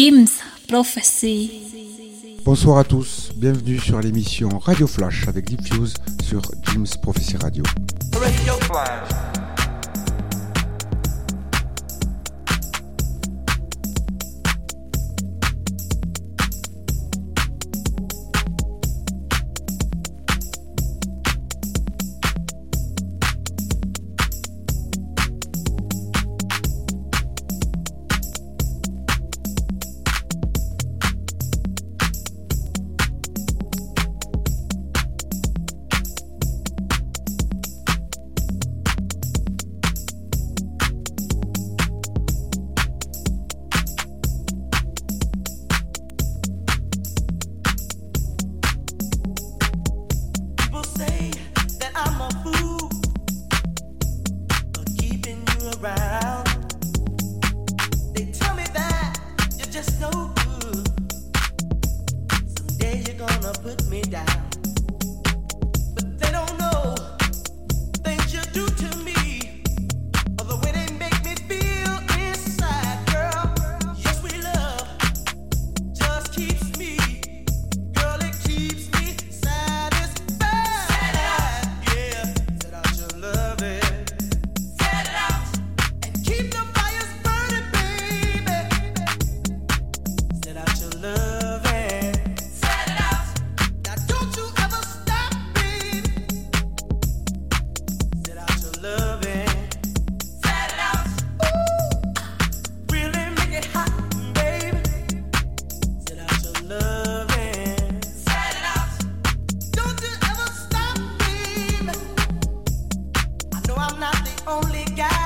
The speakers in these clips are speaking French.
Jim's Prophecy. Bonsoir à tous, bienvenue sur l'émission Radio Flash avec Diffuse sur Jim's Prophecy Radio. Radio Flash. only got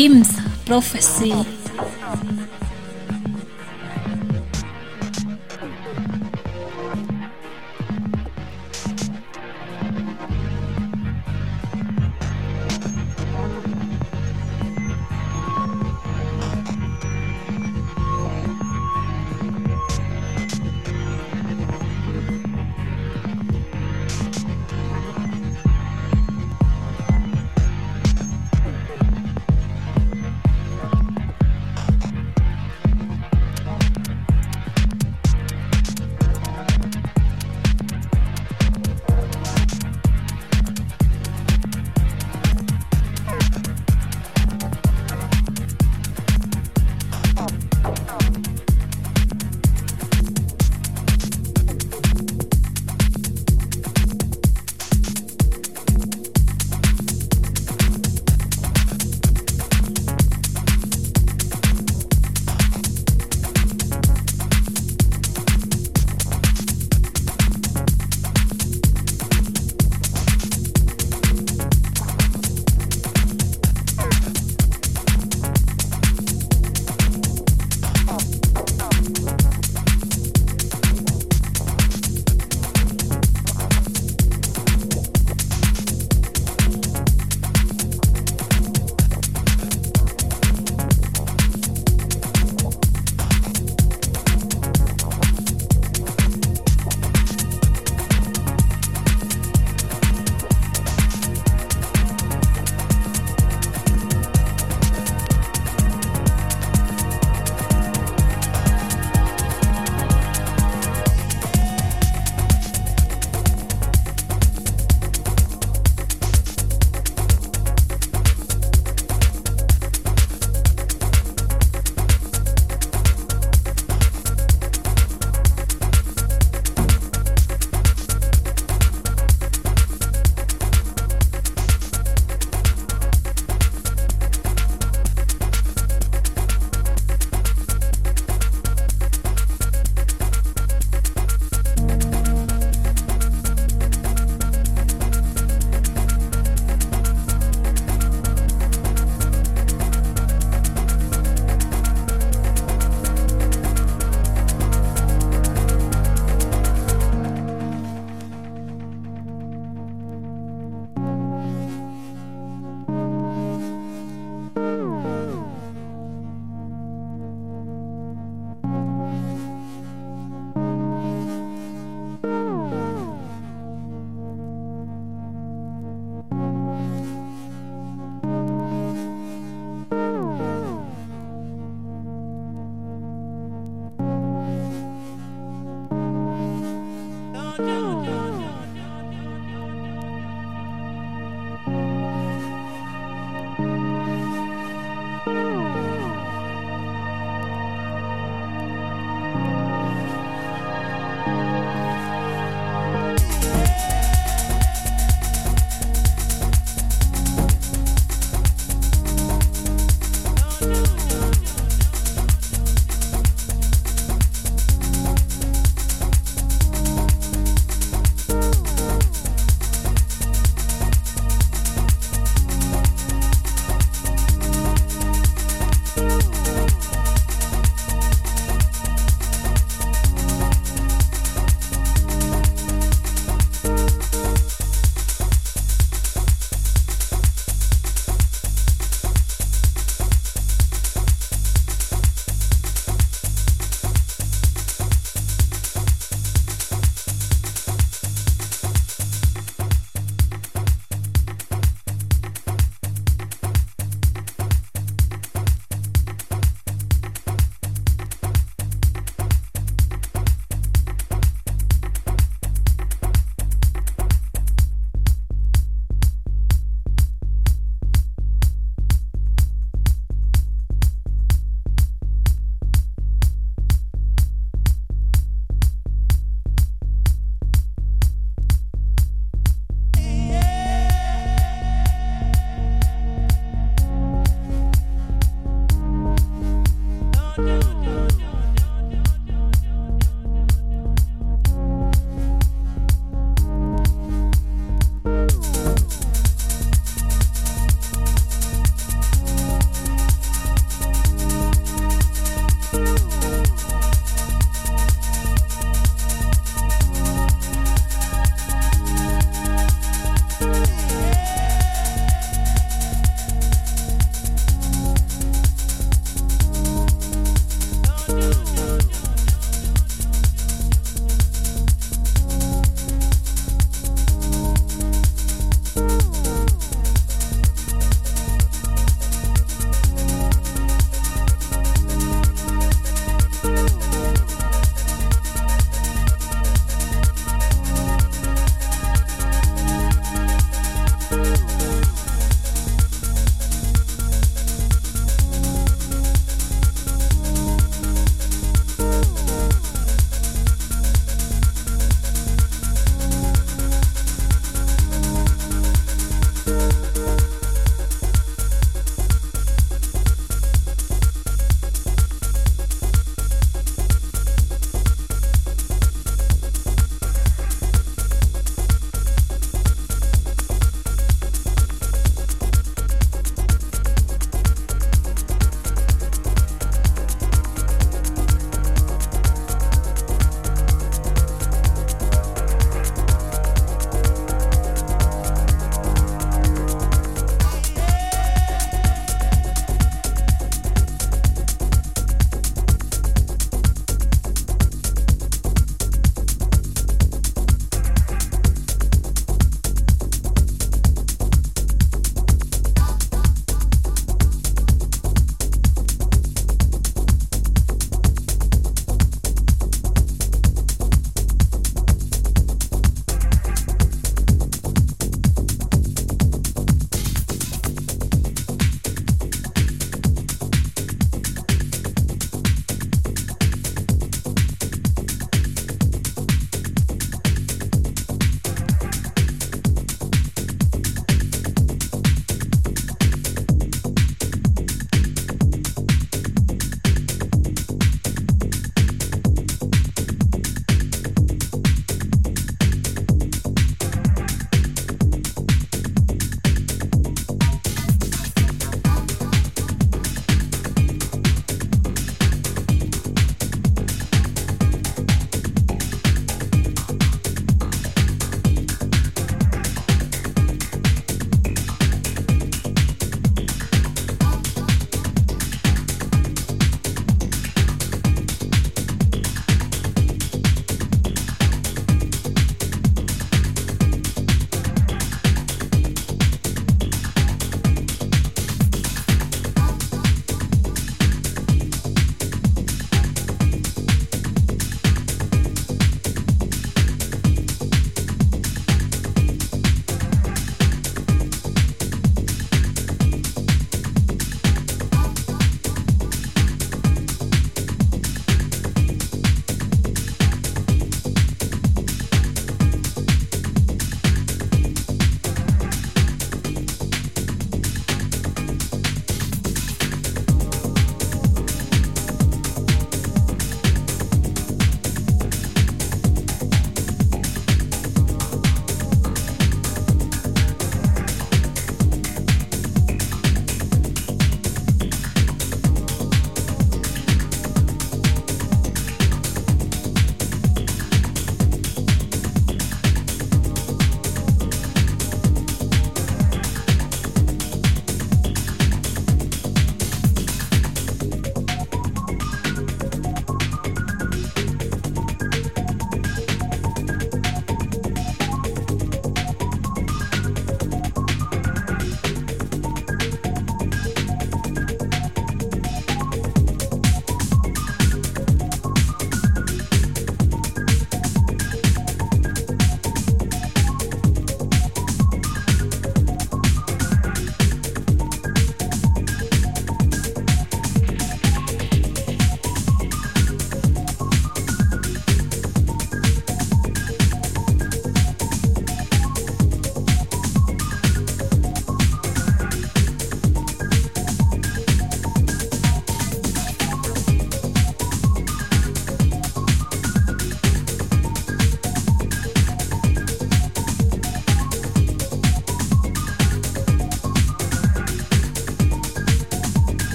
Jim's Prophecy.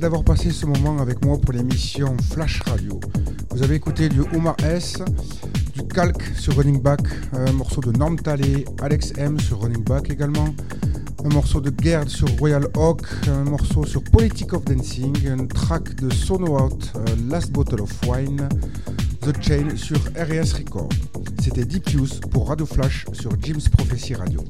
D'avoir passé ce moment avec moi pour l'émission Flash Radio. Vous avez écouté du Omar S, du Calc sur Running Back, un morceau de Norm Talé, Alex M sur Running Back également, un morceau de Gerd sur Royal Oak, un morceau sur Politic of Dancing, un track de Sono Out, uh, Last Bottle of Wine, The Chain sur RS Record. C'était Deep Use pour Radio Flash sur Jim's Prophecy Radio.